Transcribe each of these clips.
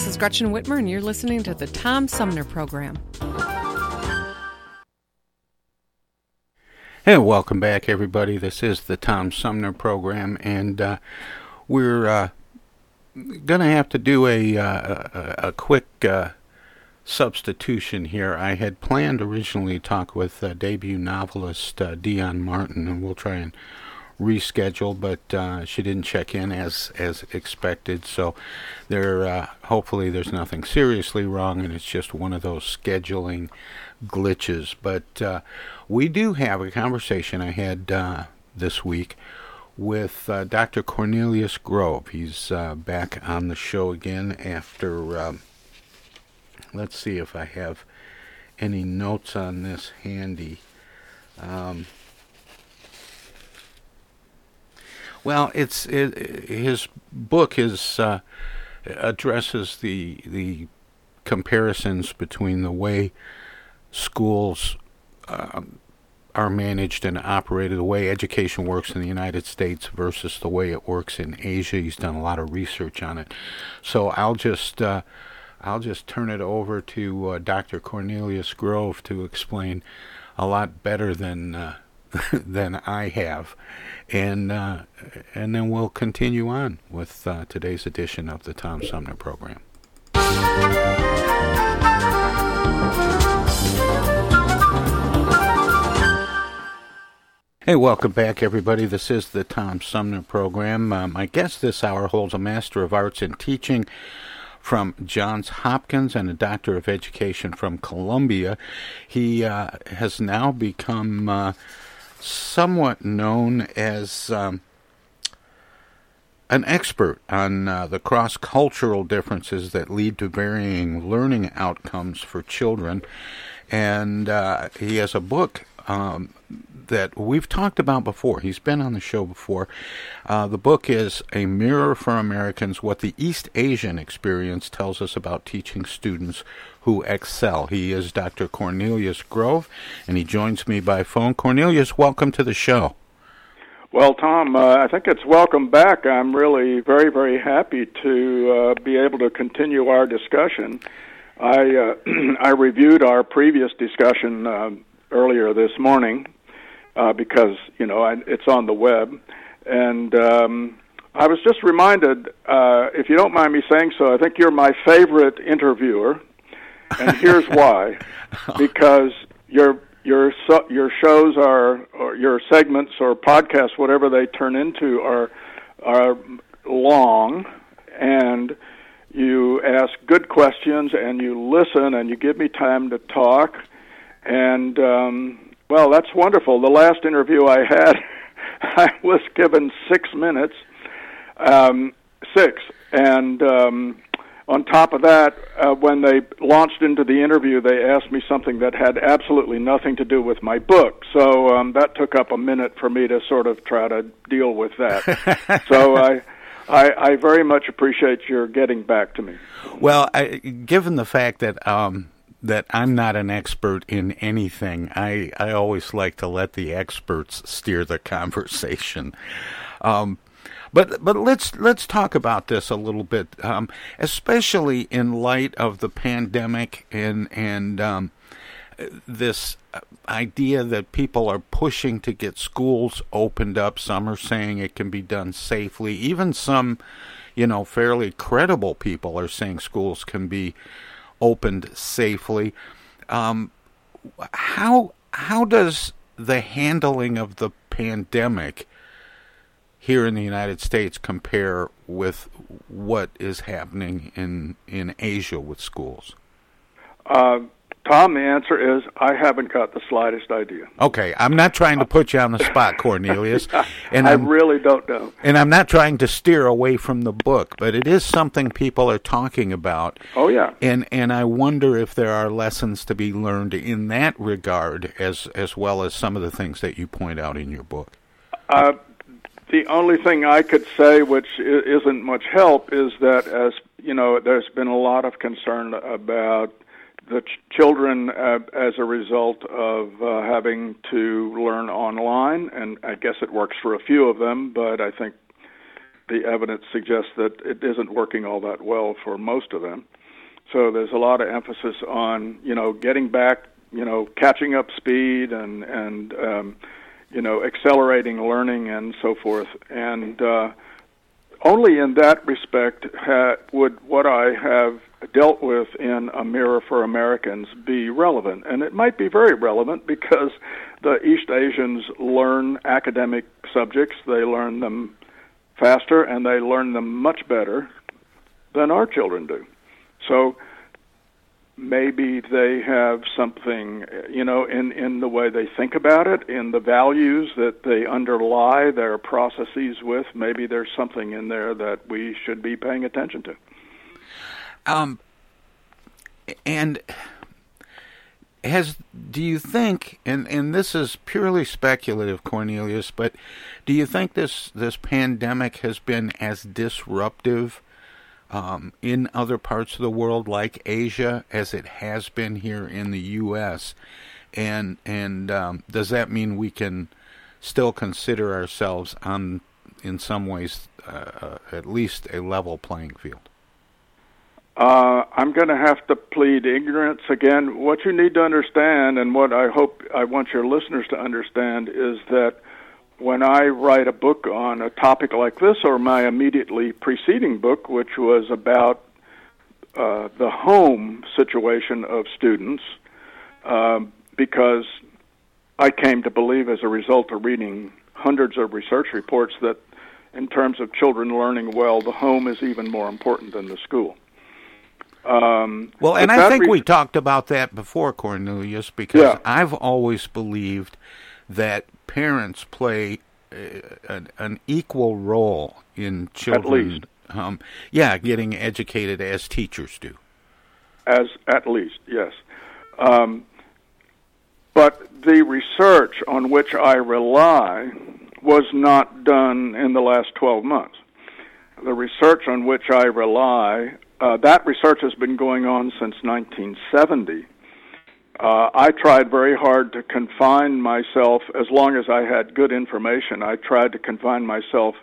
Hi, this is Gretchen Whitmer, and you're listening to the Tom Sumner Program. Hey, welcome back, everybody. This is the Tom Sumner Program, and uh, we're uh, going to have to do a, uh, a, a quick uh, substitution here. I had planned originally to talk with uh, debut novelist uh, Dion Martin, and we'll try and reschedule, but uh, she didn't check in as as expected. So there, uh, hopefully, there's nothing seriously wrong, and it's just one of those scheduling glitches. But uh, we do have a conversation I had uh, this week with uh, Dr. Cornelius Grove. He's uh, back on the show again after. Um, let's see if I have any notes on this handy. Um, Well, it's it, his book is uh, addresses the the comparisons between the way schools um, are managed and operated, the way education works in the United States versus the way it works in Asia. He's done a lot of research on it, so I'll just uh, I'll just turn it over to uh, Dr. Cornelius Grove to explain a lot better than uh, than I have and uh, and then we'll continue on with uh, today's edition of the Tom Sumner program. Hey, welcome back, everybody. This is the Tom Sumner program. Uh, my guest this hour holds a Master of Arts in Teaching from Johns Hopkins and a Doctor of Education from Columbia. He uh, has now become uh, somewhat known as um, an expert on uh, the cross cultural differences that lead to varying learning outcomes for children. And uh, he has a book um, that we've talked about before. He's been on the show before. Uh, the book is A Mirror for Americans What the East Asian Experience Tells Us About Teaching Students Who Excel. He is Dr. Cornelius Grove, and he joins me by phone. Cornelius, welcome to the show. Well, Tom, uh, I think it's welcome back. I'm really very, very happy to uh, be able to continue our discussion. I uh, I reviewed our previous discussion uh, earlier this morning, uh, because you know I, it's on the web, and um, I was just reminded, uh, if you don't mind me saying so, I think you're my favorite interviewer, and here's why: because your your your shows are or your segments or podcasts, whatever they turn into, are are long, and you ask good questions and you listen and you give me time to talk. And um, well, that's wonderful. The last interview I had, I was given six minutes, um, six, and um, on top of that, uh, when they launched into the interview, they asked me something that had absolutely nothing to do with my book. So um, that took up a minute for me to sort of try to deal with that. so I. I, I very much appreciate your getting back to me. Well, I, given the fact that um, that I'm not an expert in anything, I I always like to let the experts steer the conversation. Um, but but let's let's talk about this a little bit, um, especially in light of the pandemic and and um, this idea that people are pushing to get schools opened up. Some are saying it can be done safely. Even some, you know, fairly credible people are saying schools can be opened safely. Um, how how does the handling of the pandemic here in the United States compare with what is happening in in Asia with schools? Uh, Tom, the answer is I haven't got the slightest idea. Okay, I'm not trying to put you on the spot, Cornelius, and I I'm, really don't know. And I'm not trying to steer away from the book, but it is something people are talking about. Oh yeah, and and I wonder if there are lessons to be learned in that regard, as as well as some of the things that you point out in your book. Uh, the only thing I could say, which isn't much help, is that as you know, there's been a lot of concern about the ch- children uh, as a result of uh, having to learn online, and I guess it works for a few of them, but I think the evidence suggests that it isn't working all that well for most of them. So there's a lot of emphasis on you know getting back, you know, catching up speed and and um, you know accelerating learning and so forth, and uh, only in that respect ha- would what I have dealt with in A Mirror for Americans be relevant. And it might be very relevant because the East Asians learn academic subjects, they learn them faster, and they learn them much better than our children do. So maybe they have something, you know, in, in the way they think about it, in the values that they underlie their processes with. Maybe there's something in there that we should be paying attention to. Um, and has do you think and and this is purely speculative Cornelius but do you think this this pandemic has been as disruptive um, in other parts of the world like Asia as it has been here in the US and and um, does that mean we can still consider ourselves on in some ways uh, uh at least a level playing field uh, I'm going to have to plead ignorance again. What you need to understand, and what I hope I want your listeners to understand, is that when I write a book on a topic like this, or my immediately preceding book, which was about uh, the home situation of students, uh, because I came to believe, as a result of reading hundreds of research reports, that in terms of children learning well, the home is even more important than the school. Um, well, and I think re- we talked about that before, Cornelius, because yeah. I've always believed that parents play a, an, an, equal role in children. Um, yeah, getting educated as teachers do. As at least, yes. Um, but the research on which I rely was not done in the last 12 months. The research on which I rely uh, that research has been going on since 1970. Uh, I tried very hard to confine myself, as long as I had good information, I tried to confine myself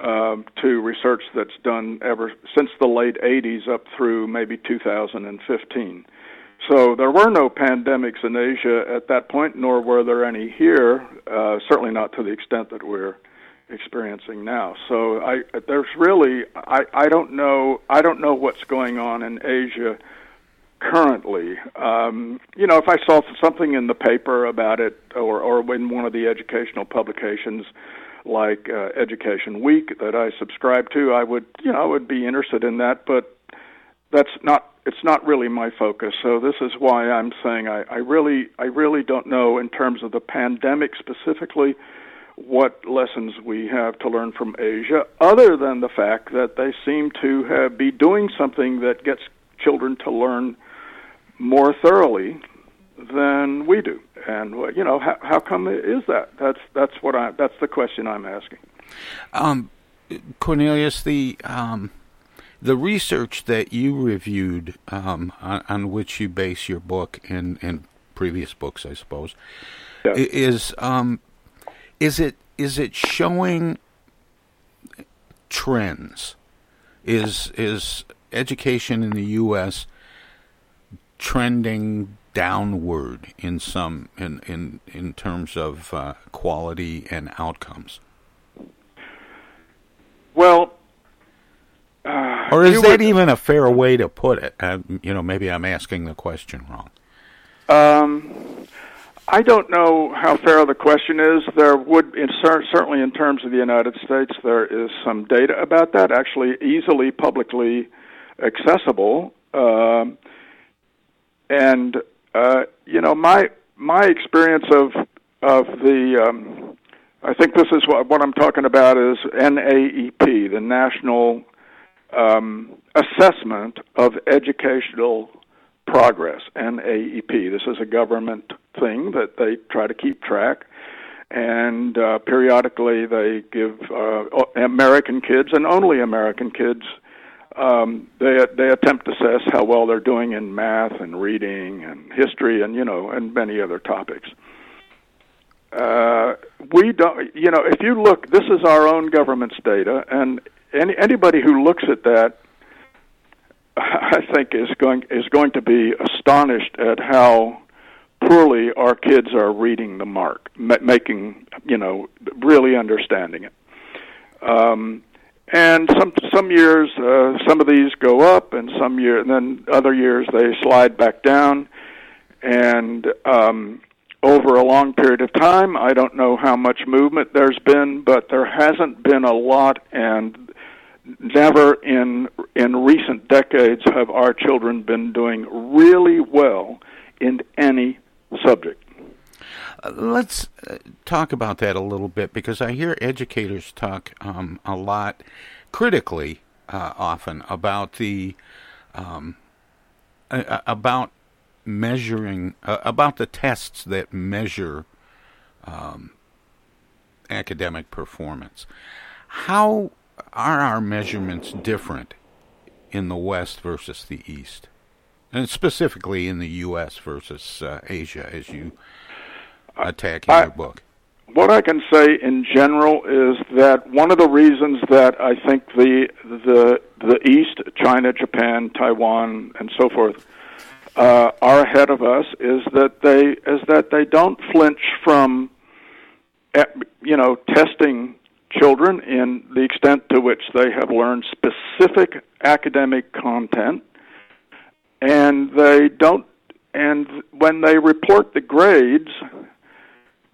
uh, to research that's done ever since the late 80s up through maybe 2015. So there were no pandemics in Asia at that point, nor were there any here, uh, certainly not to the extent that we're experiencing now. So I there's really I I don't know I don't know what's going on in Asia currently. Um, you know, if I saw something in the paper about it or or in one of the educational publications like uh, Education Week that I subscribe to, I would you know I would be interested in that, but that's not it's not really my focus. So this is why I'm saying I, I really I really don't know in terms of the pandemic specifically what lessons we have to learn from Asia, other than the fact that they seem to have, be doing something that gets children to learn more thoroughly than we do. And you know, how, how come is that? That's that's what I that's the question I'm asking. Um, Cornelius, the um, the research that you reviewed, um, on, on, which you base your book and and previous books, I suppose, yeah. is um, is it is it showing trends? Is is education in the U.S. trending downward in some in in in terms of uh, quality and outcomes? Well, uh, or is that would, even a fair way to put it? Uh, you know, maybe I'm asking the question wrong. Um, I don't know how fair the question is. There would, in, certainly in terms of the United States, there is some data about that, actually easily publicly accessible. Um, and uh, you know, my my experience of of the um, I think this is what what I'm talking about is NAEP, the National um, Assessment of Educational Progress. NAEP. This is a government thing that they try to keep track, and uh, periodically they give uh, American kids and only American kids um, they they attempt to assess how well they're doing in math and reading and history and you know and many other topics. Uh, we don't, you know, if you look, this is our own government's data, and any, anybody who looks at that, I think is going is going to be astonished at how poorly our kids are reading the mark, ma- making you know really understanding it. Um, and some some years uh, some of these go up and some year and then other years they slide back down and um over a long period of time i don't know how much movement there's been but there hasn't been a lot and never in in recent decades have our children been doing really well in any subject let's uh, talk about that a little bit because I hear educators talk um, a lot critically uh, often about the um, uh, about measuring uh, about the tests that measure um, academic performance. How are our measurements different in the West versus the East, and specifically in the U.S. versus uh, Asia, as you attack in I, your book? What I can say in general is that one of the reasons that I think the the the East, China, Japan, Taiwan, and so forth, uh, are ahead of us is that they is that they don't flinch from, eh, you know, testing children in the extent to which they have learned specific academic content, and they don't. And when they report the grades,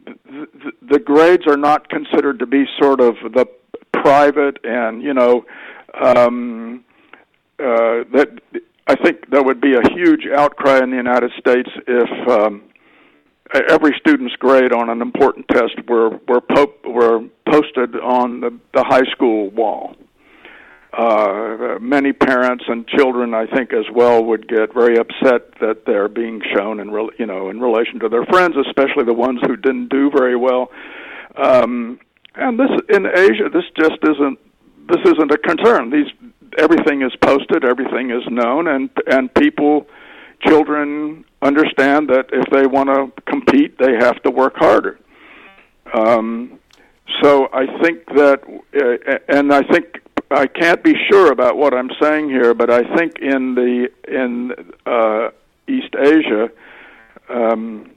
the, the grades are not considered to be sort of the private and you know um, uh, that I think there would be a huge outcry in the United States if um, every student's grade on an important test were were, po- were posted on the, the high school wall uh, many parents and children, I think, as well, would get very upset that they're being shown in, re- you know, in relation to their friends, especially the ones who didn't do very well. Um, and this in Asia, this just isn't this isn't a concern. These everything is posted, everything is known, and and people, children understand that if they want to compete, they have to work harder. Um, so I think that, uh, and I think I can't be sure about what I'm saying here, but I think in the in uh, East Asia, um,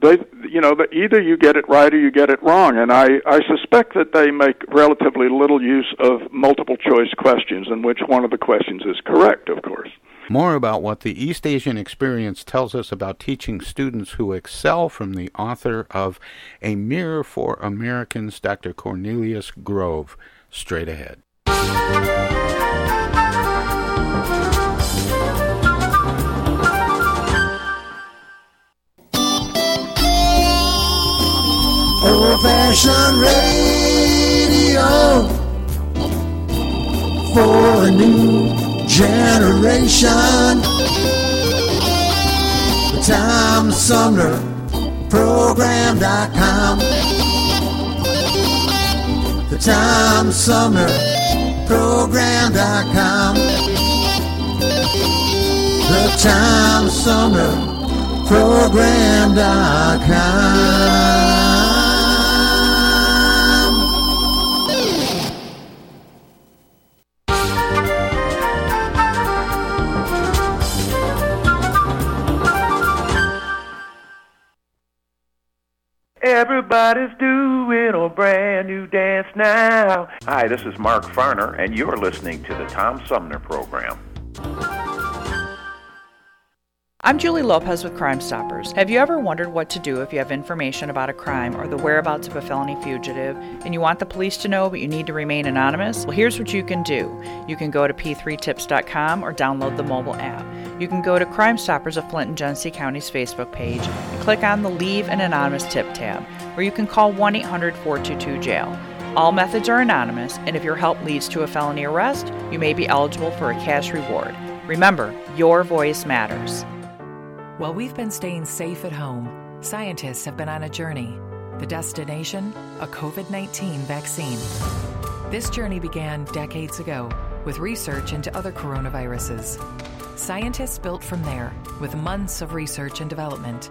they you know either you get it right or you get it wrong, and I I suspect that they make relatively little use of multiple choice questions, in which one of the questions is correct, of course. More about what the East Asian experience tells us about teaching students who excel from the author of A Mirror for Americans, Dr. Cornelius Grove, straight ahead. Old-fashioned radio for a new generation. The Tom Sumner Program.com. The Tom Sumner Program.com. The Tom Sumner Program.com. Everybody's doing a brand new dance now. Hi, this is Mark Farner, and you're listening to the Tom Sumner Program. I'm Julie Lopez with Crime Stoppers. Have you ever wondered what to do if you have information about a crime or the whereabouts of a felony fugitive and you want the police to know but you need to remain anonymous? Well, here's what you can do. You can go to p3tips.com or download the mobile app. You can go to Crime Stoppers of Flint and Genesee County's Facebook page and click on the Leave an Anonymous Tip tab, or you can call 1 800 422 jail. All methods are anonymous, and if your help leads to a felony arrest, you may be eligible for a cash reward. Remember, your voice matters. While we've been staying safe at home, scientists have been on a journey. The destination? A COVID 19 vaccine. This journey began decades ago with research into other coronaviruses. Scientists built from there with months of research and development,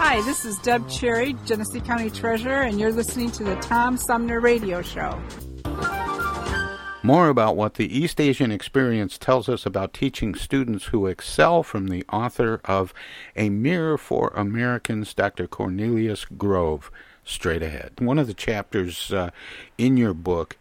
Hi, this is Deb Cherry, Genesee County Treasurer, and you're listening to the Tom Sumner Radio Show. More about what the East Asian experience tells us about teaching students who excel from the author of A Mirror for Americans, Dr. Cornelius Grove, straight ahead. One of the chapters uh, in your book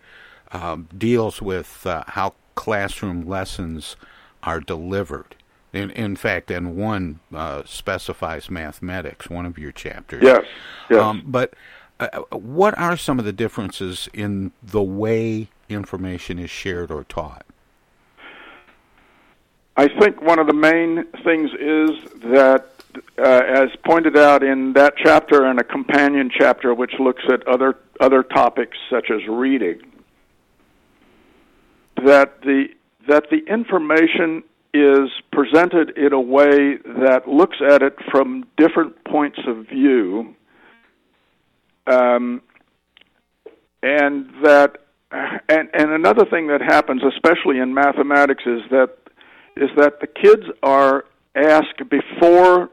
uh, deals with uh, how classroom lessons are delivered. In, in fact, and one uh, specifies mathematics, one of your chapters. Yes. yes. Um, but uh, what are some of the differences in the way information is shared or taught? I think one of the main things is that, uh, as pointed out in that chapter and a companion chapter which looks at other other topics such as reading, that the that the information is presented in a way that looks at it from different points of view, um, and that and and another thing that happens, especially in mathematics, is that is that the kids are asked before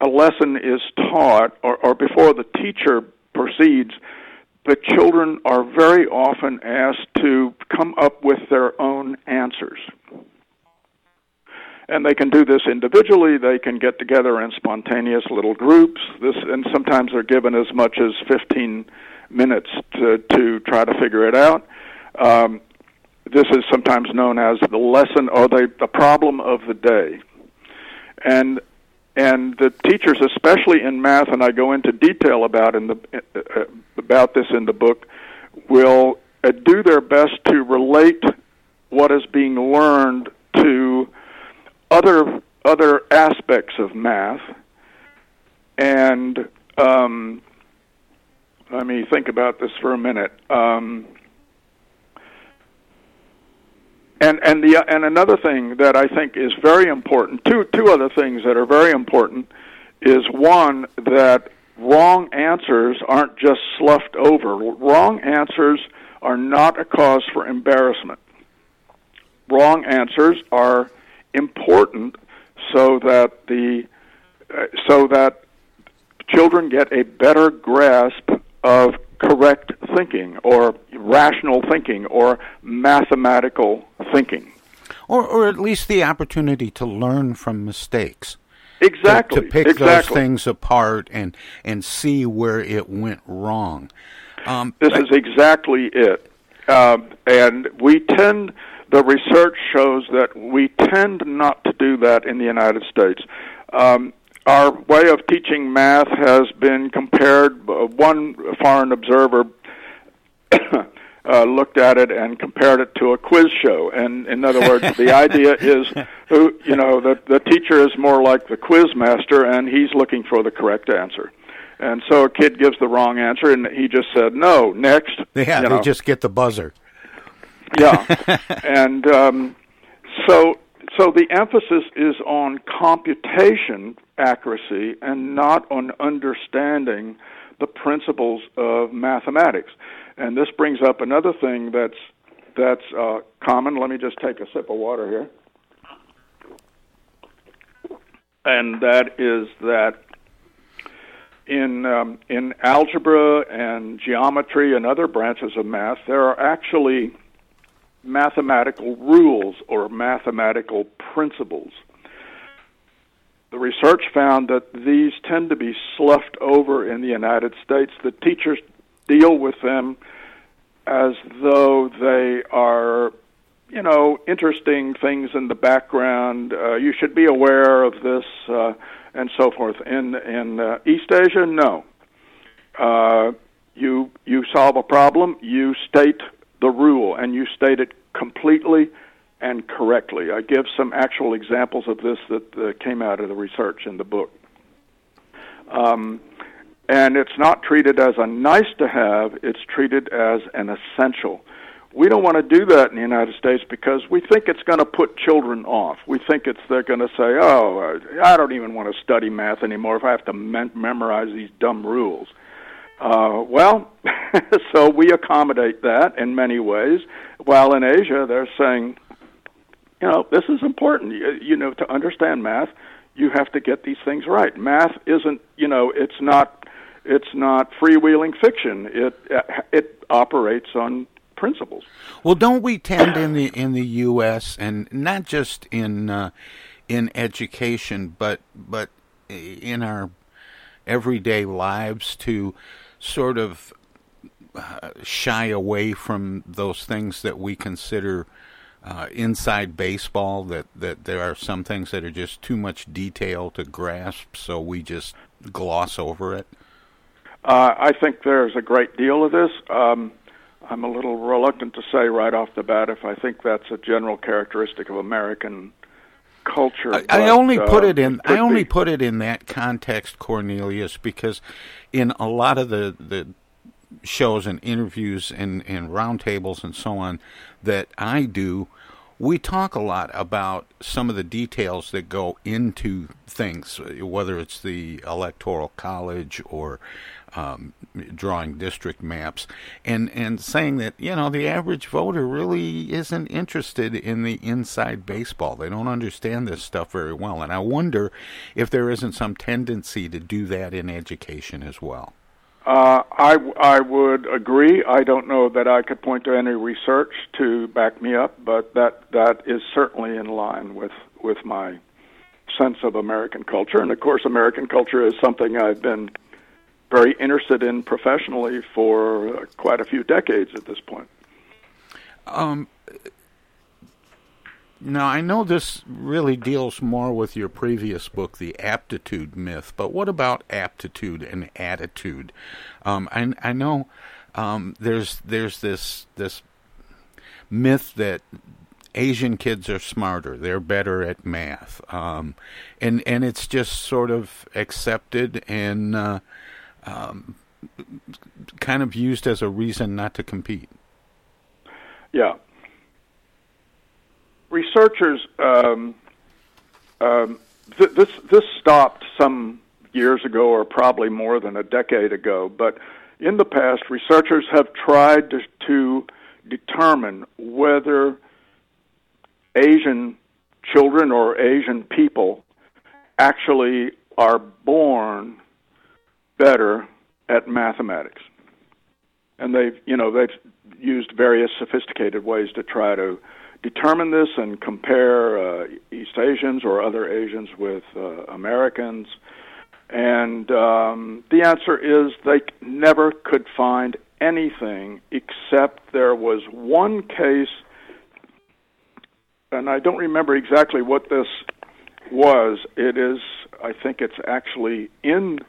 a lesson is taught or, or before the teacher proceeds, the children are very often asked to come up with their own answers. And they can do this individually, they can get together in spontaneous little groups. This and sometimes they're given as much as 15 minutes to to try to figure it out. Um, this is sometimes known as the lesson or the the problem of the day. And and the teachers, especially in math, and I go into detail about in the uh, about this in the book, will uh, do their best to relate what is being learned to other other aspects of math, and um, let me think about this for a minute. Um, and and the and another thing that I think is very important. Two two other things that are very important is one that wrong answers aren't just sloughed over. Wrong answers are not a cause for embarrassment. Wrong answers are important so that the uh, so that children get a better grasp of correct thinking or rational thinking or mathematical thinking. Or, or at least the opportunity to learn from mistakes. Exactly. To, to pick exactly. those things apart and, and see where it went wrong. Um, this I, is exactly it. Um, and we tend, the research shows that we tend not to do that in the United States. Um, our way of teaching math has been compared. Uh, one foreign observer uh, looked at it and compared it to a quiz show. And in other words, the idea is, who you know, the the teacher is more like the quiz master, and he's looking for the correct answer. And so a kid gives the wrong answer, and he just said no. Next, yeah, you they know. just get the buzzer. Yeah, and um, so so the emphasis is on computation accuracy and not on understanding the principles of mathematics. And this brings up another thing that's that's uh, common. Let me just take a sip of water here. And that is that in um, in algebra and geometry and other branches of math, there are actually mathematical rules or mathematical principles the research found that these tend to be sloughed over in the United States. The teachers deal with them as though they are, you know, interesting things in the background. Uh, you should be aware of this, uh, and so forth. In in uh, East Asia, no. Uh, you you solve a problem, you state the rule, and you state it completely and correctly. I give some actual examples of this that uh, came out of the research in the book. Um, and it's not treated as a nice to have, it's treated as an essential. We don't want to do that in the United States because we think it's going to put children off. We think it's they're going to say, "Oh, I don't even want to study math anymore if I have to mem- memorize these dumb rules." Uh, well, so we accommodate that in many ways. While in Asia, they're saying, you know, this is important. You, you know, to understand math, you have to get these things right. Math isn't, you know, it's not, it's not freewheeling fiction. It it operates on principles. Well, don't we tend in the in the U.S. and not just in uh, in education, but but in our everyday lives to sort of uh, shy away from those things that we consider uh, inside baseball. That that there are some things that are just too much detail to grasp, so we just gloss over it. Uh, I think there's a great deal of this. Um, I'm a little reluctant to say right off the bat if I think that's a general characteristic of American culture. I, but, I only put uh, it in. could I only be. put it in that context, Cornelius, because in a lot of the the shows and interviews and and roundtables and so on that I do, we talk a lot about some of the details that go into things, whether it's the electoral college or um, drawing district maps, and and saying that you know the average voter really isn't interested in the inside baseball. They don't understand this stuff very well, and I wonder if there isn't some tendency to do that in education as well. Uh, I, I would agree. I don't know that I could point to any research to back me up, but that that is certainly in line with with my sense of American culture. And of course, American culture is something I've been very interested in professionally for quite a few decades at this point. Um, now, I know this really deals more with your previous book, The Aptitude Myth, but what about aptitude and attitude? Um, I, I know um, there's there's this this myth that Asian kids are smarter, they're better at math, um, and and it's just sort of accepted and uh, um, kind of used as a reason not to compete. Yeah. Researchers, um, um, th- this this stopped some years ago, or probably more than a decade ago. But in the past, researchers have tried to, to determine whether Asian children or Asian people actually are born better at mathematics. And they've, you know, they've used various sophisticated ways to try to determine this and compare uh, East Asians or other Asians with uh, Americans. And um, the answer is they never could find anything except there was one case, and I don't remember exactly what this was. It is, I think it's actually in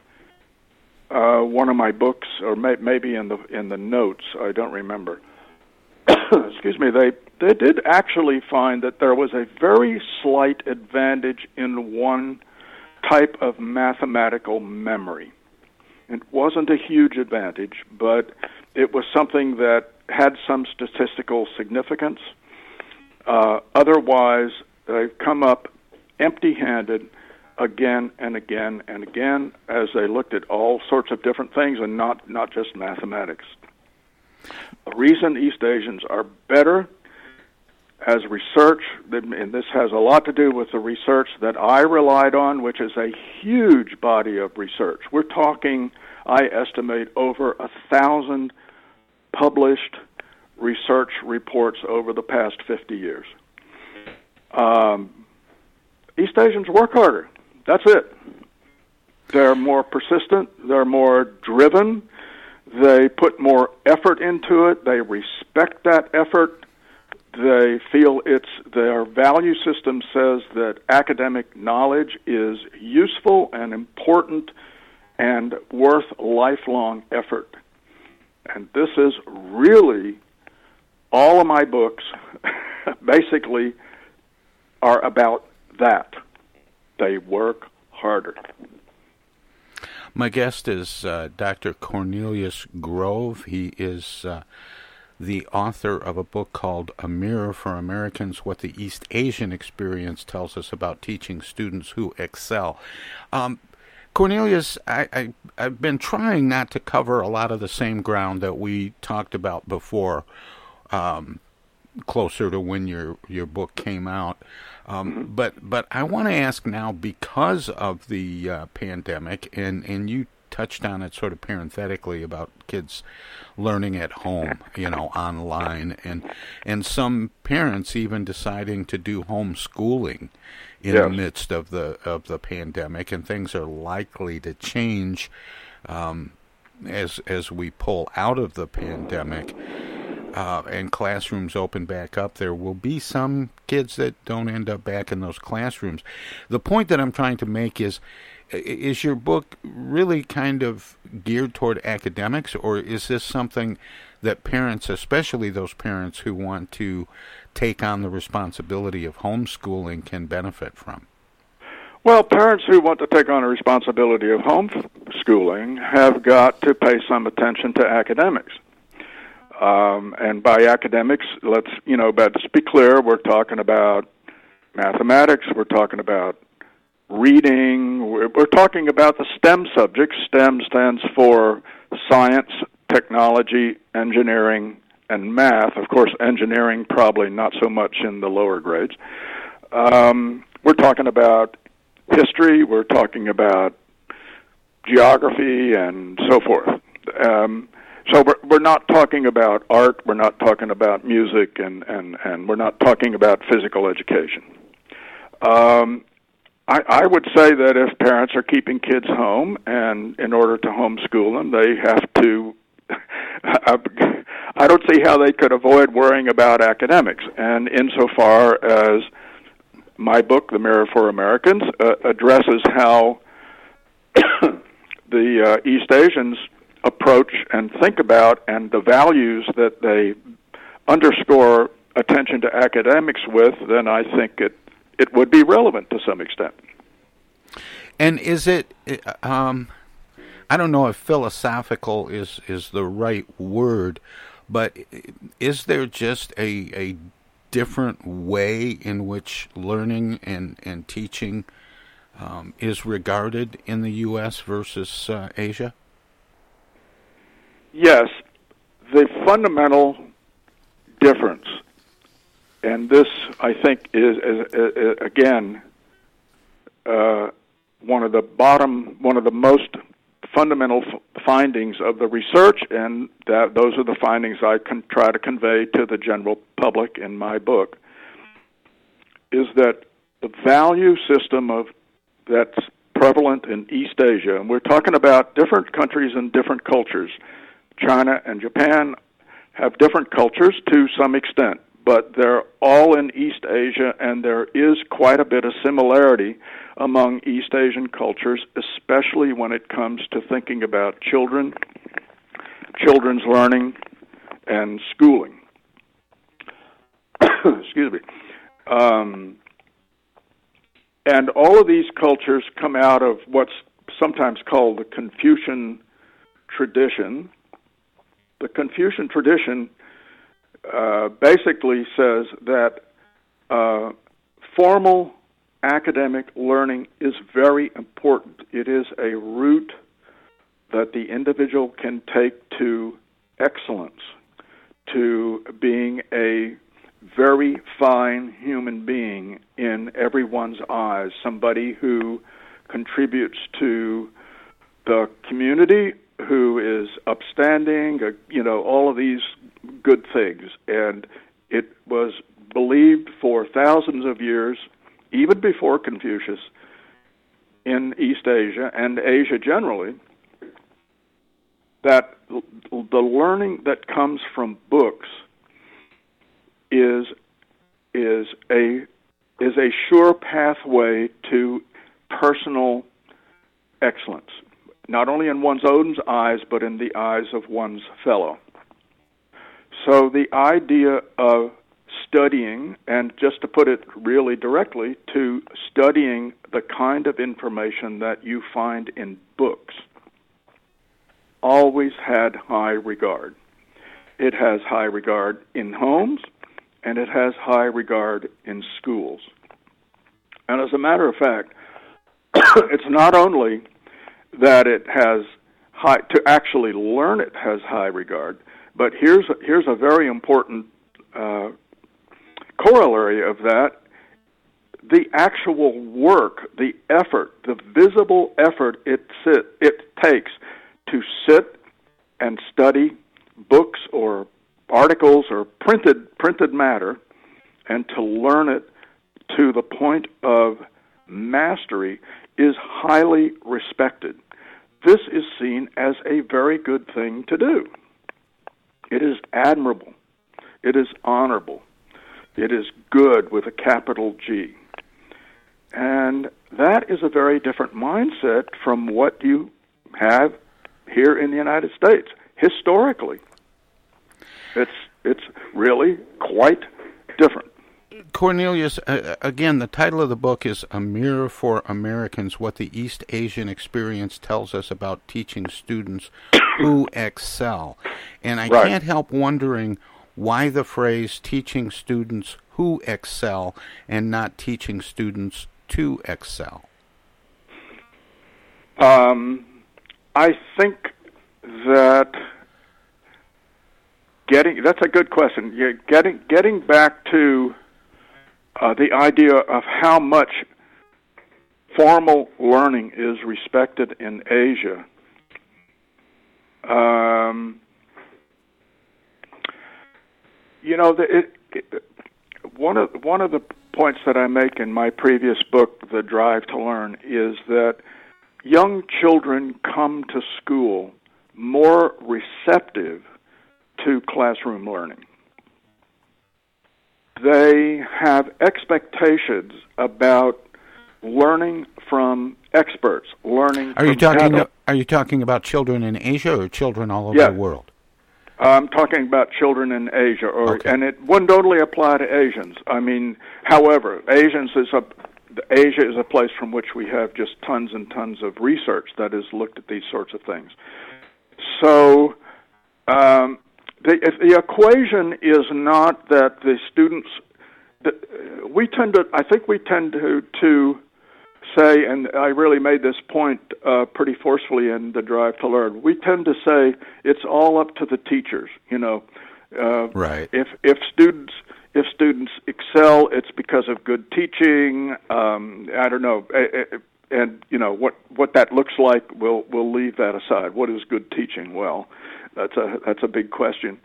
uh, one of my books, or may, maybe in the in the notes. I don't remember. Excuse me. They they did actually find that there was a very slight advantage in one type of mathematical memory. It wasn't a huge advantage, but it was something that had some statistical significance. Uh, otherwise, they've come up empty handed again and again and again as they looked at all sorts of different things and not, not just mathematics. The reason East Asians are better as research, and this has a lot to do with the research that I relied on, which is a huge body of research. We're talking, I estimate, over a thousand published research reports over the past 50 years. Um, East Asians work harder. That's it. They're more persistent, they're more driven, they put more effort into it, they respect that effort they feel it's their value system says that academic knowledge is useful and important and worth lifelong effort. And this is really all of my books basically are about that. They work harder. My guest is uh, Dr. Cornelius Grove. He is uh, the author of a book called A Mirror for Americans What the East Asian Experience Tells Us About Teaching Students Who Excel. Um, Cornelius, I, I, I've been trying not to cover a lot of the same ground that we talked about before, um, closer to when your, your book came out. Um, but but I want to ask now because of the uh, pandemic, and, and you touched on it sort of parenthetically about kids learning at home, you know, online, and and some parents even deciding to do homeschooling in Yes. the midst of the of the pandemic, and things are likely to change um, as as we pull out of the pandemic. Uh, and classrooms open back up, there will be some kids that don't end up back in those classrooms. The point that I'm trying to make is is your book really kind of geared toward academics, or is this something that parents, especially those parents who want to take on the responsibility of homeschooling, can benefit from? Well, parents who want to take on a responsibility of homeschooling have got to pay some attention to academics. Um, and by academics, let's, you know, but let's be clear, we're talking about mathematics, we're talking about reading, we're, we're talking about the STEM subjects. STEM stands for science, technology, engineering, and math. Of course, engineering probably not so much in the lower grades. Um, we're talking about history, we're talking about geography, and so forth. Um, so we're, we're not talking about art, we're not talking about music, and, and, and we're not talking about physical education. Um, I, I would say that if parents are keeping kids home, and in order to homeschool them, they have to. I don't see how they could avoid worrying about academics. And insofar as my book, The Mirror for Americans, uh, addresses how the uh, East Asians approach and think about and the values that they underscore attention to academics with, then I think it it would be relevant to some extent. And is it? Um, I don't know if philosophical is is the right word, but is there just a a different way in which learning and and teaching um, is regarded in the U.S. versus uh, Asia? Yes, the fundamental difference, and this I think is, is, is again uh, one of the bottom, one of the most fundamental f- findings of the research, and that those are the findings I can try to convey to the general public in my book, is that the value system of that's prevalent in East Asia, and we're talking about different countries and different cultures. China and Japan have different cultures to some extent, but they're all in East Asia, and there is quite a bit of similarity among East Asian cultures, especially when it comes to thinking about children, children's learning, and schooling. Excuse me. Um, and all of these cultures come out of what's sometimes called the Confucian tradition. The Confucian tradition uh, basically says that uh, formal academic learning is very important. It is a route that the individual can take to excellence, to being a very fine human being in everyone's eyes, somebody who contributes to the community, who is upstanding, uh, you know, all of these good things. And it was believed for thousands of years, even before Confucius, in East Asia and Asia generally, that the learning that comes from books is is a is a sure pathway to personal excellence, not only in one's own eyes but in the eyes of one's fellow. So the idea of studying, and just to put it really directly, to studying the kind of information that you find in books, always had high regard. It has high regard in homes, and it has high regard in schools. And as a matter of fact, it's not only that it has high to actually learn it has high regard, but here's here's a very important uh, corollary of that: the actual work, the effort, the visible effort it sit, it takes to sit and study books or articles or printed printed matter and to learn it to the point of mastery is highly respected. This is seen as a very good thing to do. It is admirable. It is honorable. It is good with a capital G. And that is a very different mindset from what you have here in the United States historically. It's it's really quite different. Cornelius, uh, again, the title of the book is A Mirror for Americans What the East Asian Experience Tells Us About Teaching Students Who Excel. And I Right. can't help wondering why the phrase teaching students who excel and not teaching students to excel. Um, I think that getting that's a good question. Yeah, getting getting back to uh, the idea of how much formal learning is respected in Asia. Um, you know, the, it, it, one of one of the points that I make in my previous book, The Drive to Learn, is that young children come to school more receptive to classroom learning. They have expectations about learning from experts, learning Are you talking? Are you talking about children in Asia or children all over Yeah. the world? I'm talking about children in Asia, or Okay. and it wouldn't only apply to Asians. I mean, however, Asians is a Asia is a place from which we have just tons and tons of research that has looked at these sorts of things. So, um, the if the equation is not that the students, the, we tend to, I think we tend to to say, and I really made this point uh, pretty forcefully in the Drive to Learn. We tend to say it's all up to the teachers. You know, uh, Right. if if students if students excel, it's because of good teaching. Um, I don't know, eh, eh, and you know what what that looks like. We'll we'll leave that aside. What is good teaching? Well, that's a that's a big question.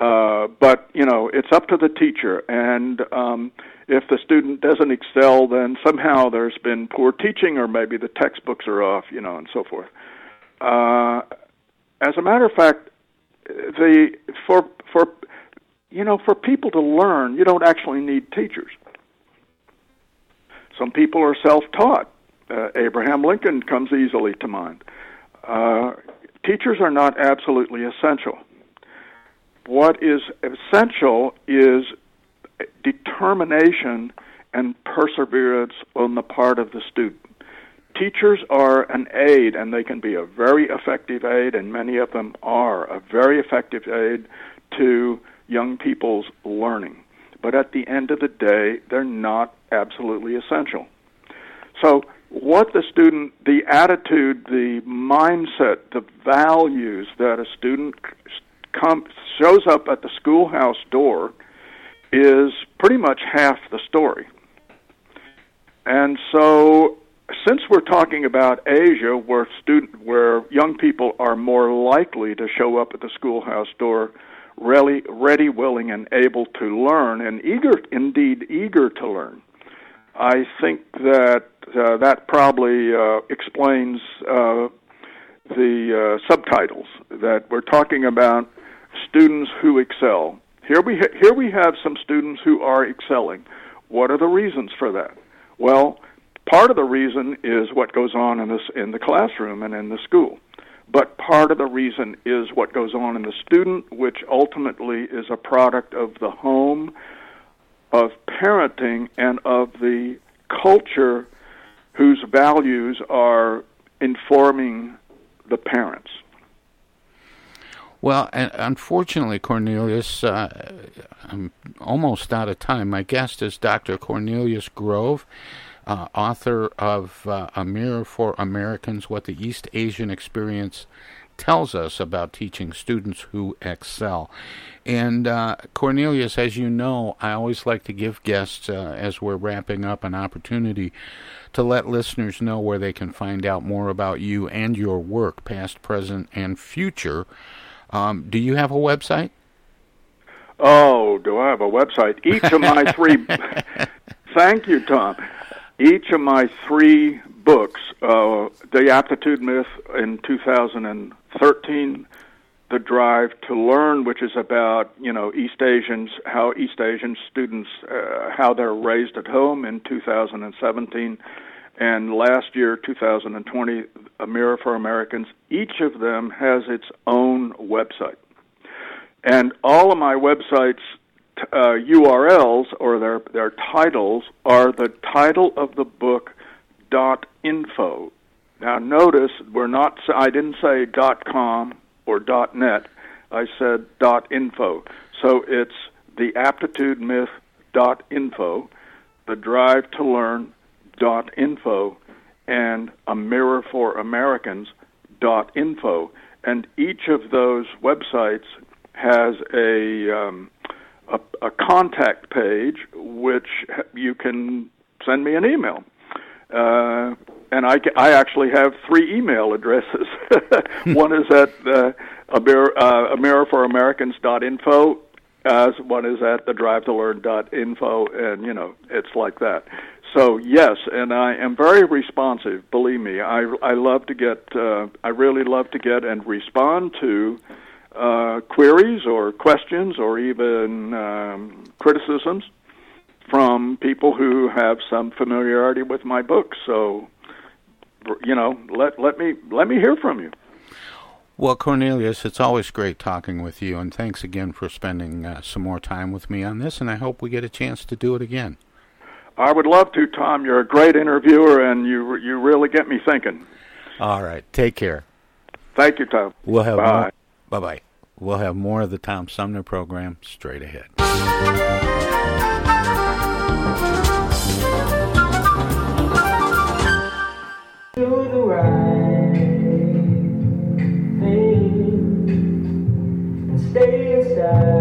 Uh, but you know, it's up to the teacher, and um, if the student doesn't excel, then somehow there's been poor teaching, or maybe the textbooks are off, you know, and so forth. Uh, as a matter of fact, the for for you know for people to learn, you don't actually need teachers. Some people are self-taught. Uh, Abraham Lincoln comes easily to mind. Uh, teachers are not absolutely essential. What is essential is determination and perseverance on the part of the student. Teachers are an aid, and they can be a very effective aid, and many of them are a very effective aid to young people's learning. But at the end of the day, they're not absolutely essential. So, what the student, the attitude, the mindset, the values that a student shows up at the schoolhouse door is pretty much half the story. And so, since we're talking about Asia, where student, where young people are more likely to show up at the schoolhouse door, ready, ready, willing, and able to learn, and eager, indeed, eager to learn, I think that uh, that probably uh, explains uh, the uh, subtitles that we're talking about students who excel. Here we ha- here we have some students who are excelling. What are the reasons for that? Well, part of the reason is what goes on in this in the classroom and in the school. But part of the reason is what goes on in the student, which ultimately is a product of the home, of parenting, and of the culture whose values are informing the parents. Well, un- unfortunately, Cornelius, uh, I'm almost out of time. My guest is Dr. Cornelius Grove, uh, author of uh, A Mirror for Americans What the East Asian Experience tells us about teaching students who excel. And uh, Cornelius, as you know, I always like to give guests, uh, as we're wrapping up, an opportunity to let listeners know where they can find out more about you and your work, past, present, and future. Um, do you have a website? Oh, do I have a website? Each of my three. thank you, Tom. Each of my three books, uh, The Aptitude Myth in 2013, The Drive to Learn, which is about you know East Asians, how East Asian students, uh, how they're raised at home in 2017, and last year, 2020, A Mirror for Americans. Each of them has its own website. And all of my websites uh, URLs or their their titles are the title of the book dot info. Now notice we're not. I didn't say dot com or dot net. I said dot info. So it's the aptitude myth dot info, the drive to learn dot info, and a mirror for Americans dot info. And each of those websites has a, um, a, a contact page which you can send me an email. Uh, and I, I actually have three email addresses. one is at uh, Amer, uh, AMirrorForAmericans.info. Uh, one is at the drive to learn dot info, and you know it's like that. So yes, and I am very responsive. Believe me, I I love to get uh, I really love to get and respond to uh, queries or questions or even um, criticisms from people who have some familiarity with my books. So, you know, let let me let me hear from you. Well, Cornelius, it's always great talking with you, and thanks again for spending uh, some more time with me on this. And I hope we get a chance to do it again. I would love to, Tom. You're a great interviewer, and you you really get me thinking. All right, take care. Thank you, Tom. We'll have. Bye bye. We'll have more of the Tom Sumner program straight ahead. Stay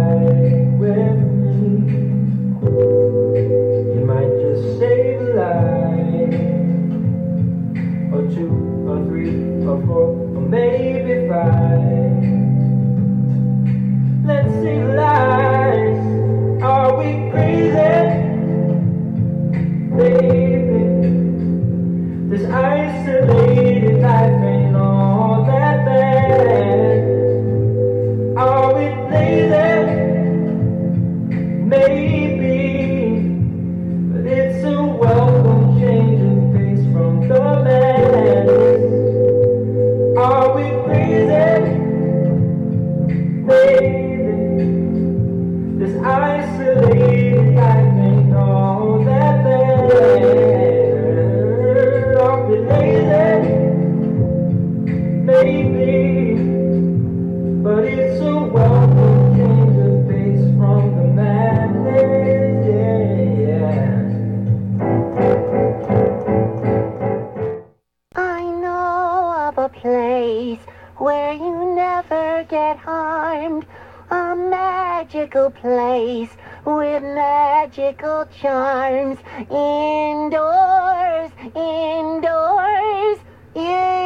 magical charms. Indoors, indoors, indoors.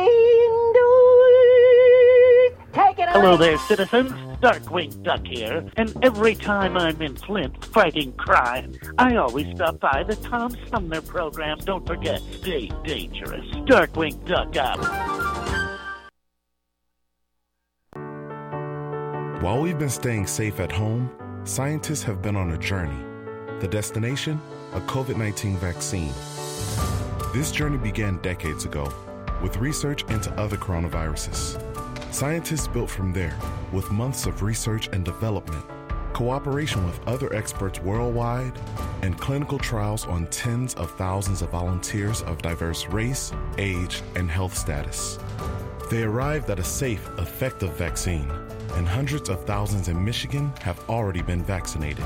Take it Hello away. there, citizens. Darkwing Duck here, and every time I'm in Flint fighting crime, I always stop by the Tom Sumner program. Don't forget, stay dangerous. Darkwing Duck out. While we've been staying safe at home, scientists have been on a journey. The destination? A COVID 19 vaccine. This journey began decades ago with research into other coronaviruses. Scientists built from there with months of research and development, cooperation with other experts worldwide, and clinical trials on tens of thousands of volunteers of diverse race, age, and health status. They arrived at a safe, effective vaccine, and hundreds of thousands in Michigan have already been vaccinated.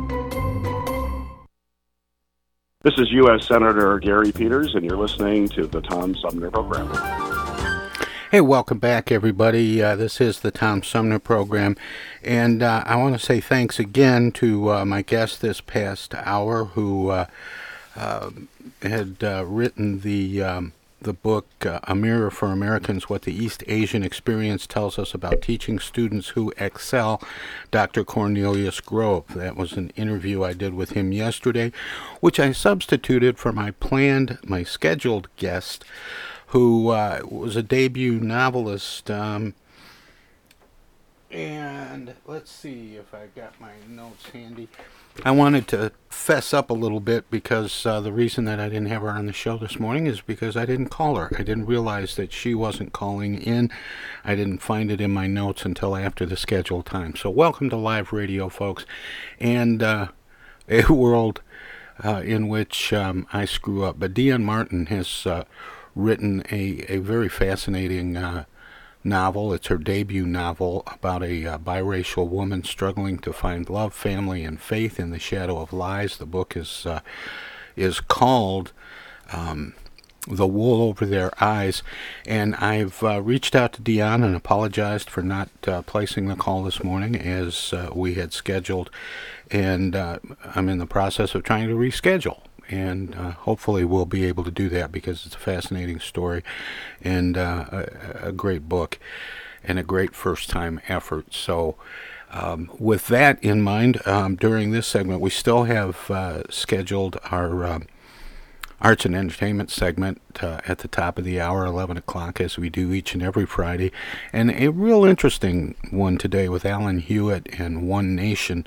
This is U.S. Senator Gary Peters, and you're listening to the Tom Sumner Program. Hey, welcome back, everybody. Uh, this is the Tom Sumner program, and uh, I want to say thanks again to uh, my guest this past hour who uh, uh, had uh, written the um, the book A Mirror for Americans: What the East Asian Experience Tells Us About Teaching Students Who Excel. Dr. Cornelius Grove. That was an interview I did with him yesterday, which I substituted for my planned, my scheduled guest who uh, was a debut novelist. Um, and let's see if I got my notes handy. I wanted to fess up a little bit because uh, the reason that I didn't have her on the show this morning is because I didn't call her. I didn't realize that she wasn't calling in. I didn't find it in my notes until after the scheduled time. So, welcome to live radio, folks, and uh, a world uh, in which um, I screw up. But Dion Martin has uh, written a, a very fascinating uh, novel. It's her debut novel about a uh, biracial woman struggling to find love, family, and faith in the shadow of lies. The book is uh, is called um, "The Wool Over Their Eyes," and I've uh, reached out to Dion and apologized for not uh, placing the call this morning as uh, we had scheduled, and uh, I'm in the process of trying to reschedule and uh, hopefully we'll be able to do that because it's a fascinating story and uh, a, a, great book and a great first time effort. So Um, with that in mind, um, during this segment, we still have uh, scheduled our um, arts and entertainment segment uh, at the top of the hour, 11 o'clock, as we do each and every Friday. And a real interesting one today with Alan Hewitt and One Nation.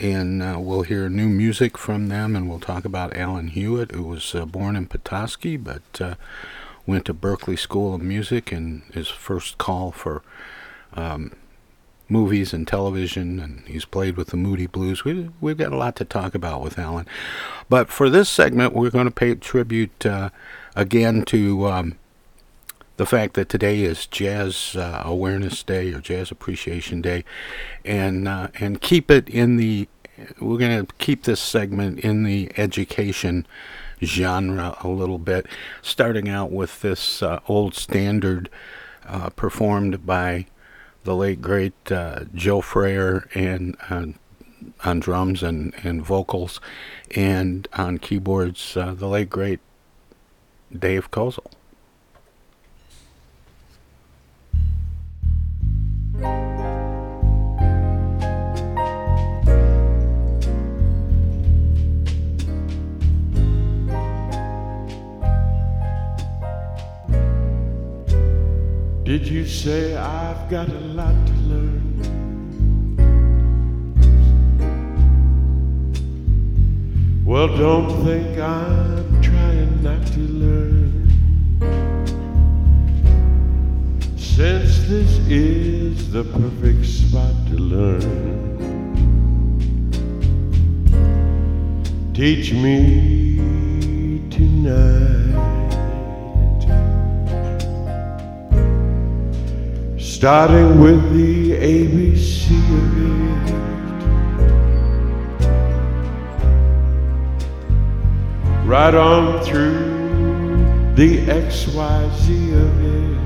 And uh, we'll hear new music from them, and we'll talk about Alan Hewitt, who was uh, born in Petoskey, but uh, went to Berklee School of Music, and his first call for. Um, movies and television, and he's played with the Moody Blues. We, we've got a lot to talk about with Alan. But for this segment, we're going to pay tribute uh, again to um, the fact that today is Jazz uh, Awareness Day or Jazz Appreciation Day, and uh, and keep it in the. We're going to keep this segment in the education genre a little bit, starting out with this uh, old standard uh, performed by the late great uh, Joe Frayer and uh, on drums and, and vocals, and on keyboards uh, the late great Dave Kozel. You say I've got a lot to learn? Well, don't think I'm trying not to learn. Since this is the perfect spot to learn, teach me tonight. Starting with the ABC of it. Right on through the XYZ of it.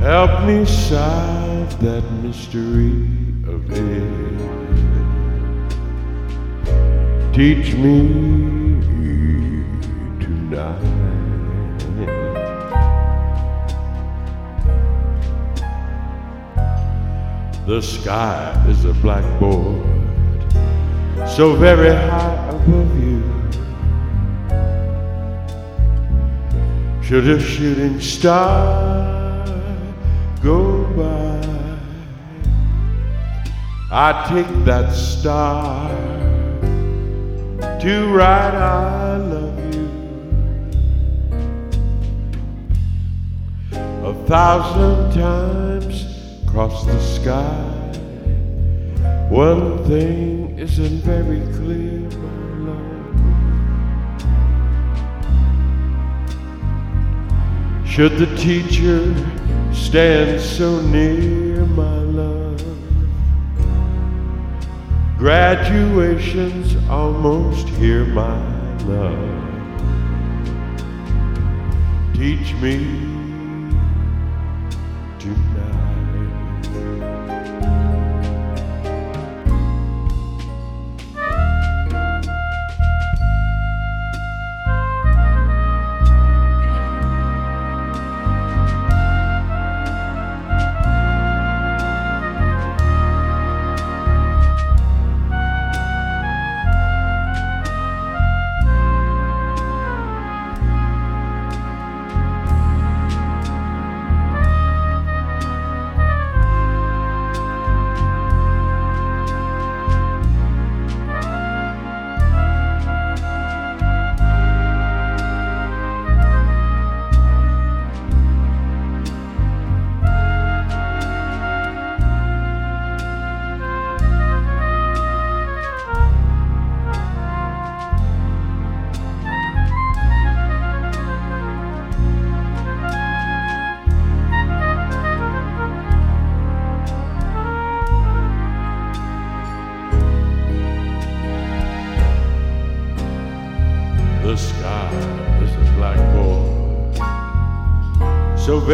Help me solve that mystery of it. Teach me The sky is a blackboard so very high above you. Should a shooting star go by, I take that star to write I love you. A thousand times across the sky. One thing isn't very clear, my love. Should the teacher stand so near, my love? Graduation's almost here, my love. Teach me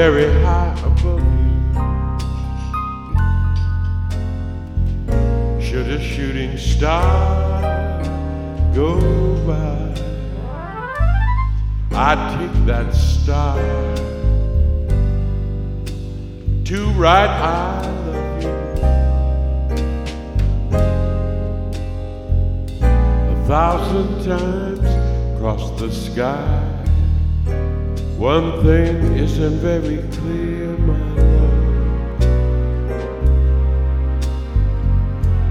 very high above you. Should a shooting star go by, I'd take that star to write I love you a thousand times across the sky. One thing isn't very clear, my love.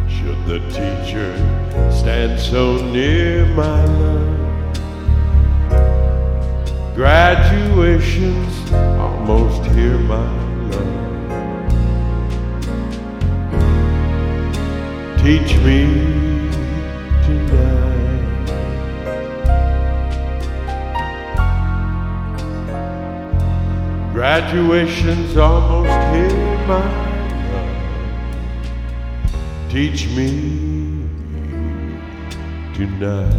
Should the teacher stand so near, my love? Graduation's almost here, my love. Teach me Graduation's almost here, my love. Teach me tonight.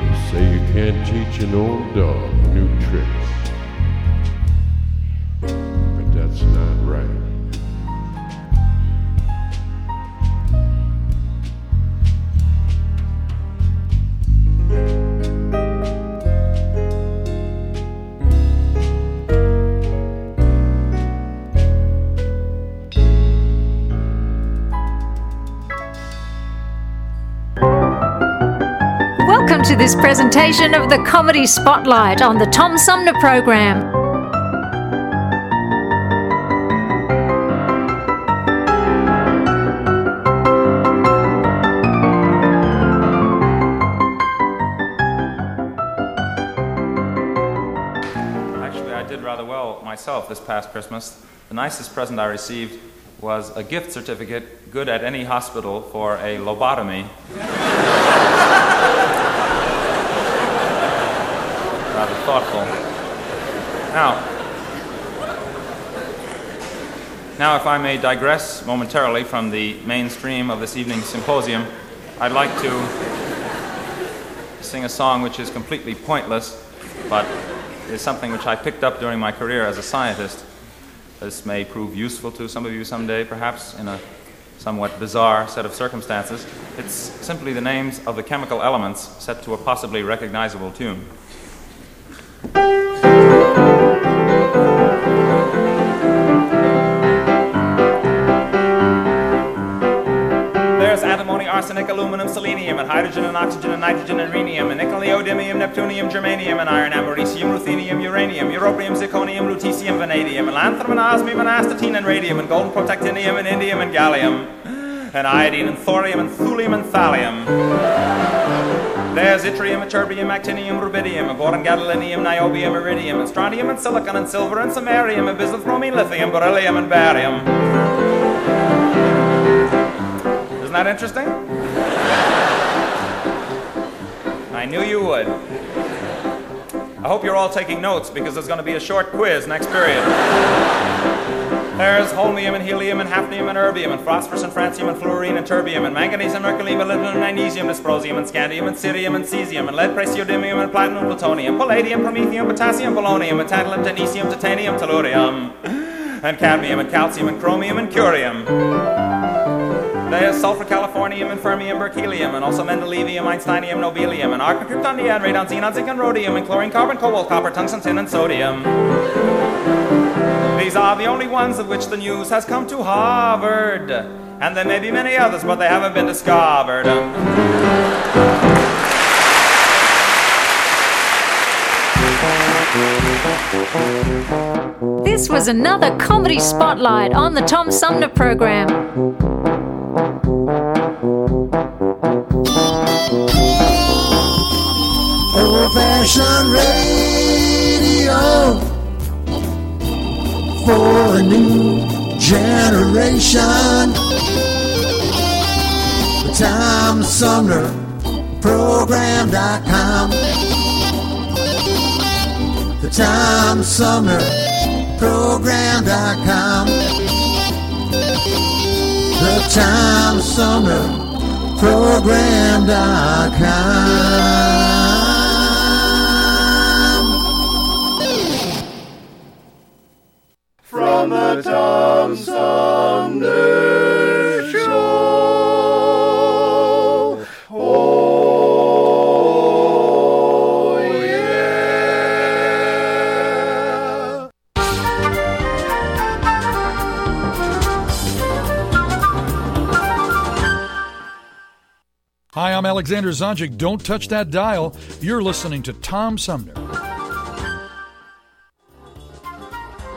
They say you can't teach an old dog new tricks. Of the Comedy Spotlight on the Tom Sumner Program. Actually, I did rather well myself this past Christmas. The nicest present I received was a gift certificate, good at any hospital, for a lobotomy. rather thoughtful. Now, now, if I may digress momentarily from the mainstream of this evening's symposium, I'd like to sing a song which is completely pointless, but is something which I picked up during my career as a scientist. This may prove useful to some of you someday, perhaps in a somewhat bizarre set of circumstances. It's simply the names of the chemical elements set to a possibly recognizable tune. There's antimony, arsenic, aluminum, selenium, and hydrogen, and oxygen, and nitrogen, and rhenium, and nickel, neodymium, neptunium, germanium, and iron, americium, ruthenium, uranium, europium, zirconium, lutetium, vanadium, and lanthanum, and osmium, and astatine, and radium, and golden protactinium, and indium, and gallium, and iodine, and thorium, and thulium, and thallium. There's yttrium, ytterbium, actinium, rubidium, boron, gadolinium, niobium, iridium, and strontium, and silicon, and silver, and samarium, and bismuth, bromine, lithium, beryllium, and barium. Isn't that interesting? I knew you would. I hope you're all taking notes because there's going to be a short quiz next period. There's holmium and helium and hafnium and erbium and phosphorus and francium and fluorine and terbium and manganese and mercury, molybdenum and magnesium, dysprosium and scandium and cerium and cesium and lead, praseodymium and platinum, plutonium, palladium, promethium, potassium, polonium, and tantalum, technetium, titanium, tellurium, and cadmium and calcium and chromium and curium. There's sulfur, californium, and fermium, berkelium, and also mendelevium, einsteinium, nobelium, and argon, krypton, neon, radon, xenon, zinc, and rhodium, and chlorine, carbon, cobalt, copper, tungsten, tin, and sodium. These are the only ones of which the news has come to Harvard. And there may be many others, but they haven't been discovered. This was another Comedy Spotlight on the Tom Sumner Program. Old fashioned radio for a new generation. The Tom Sumner Program.com. The Tom Sumner Program.com. The Tom Sumner Program.com. tom Sunday Show. Oh, yeah. Hi, I'm Alexander Zonjic. Don't touch that dial. You're listening to Tom Sumner.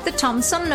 The Tom Sumner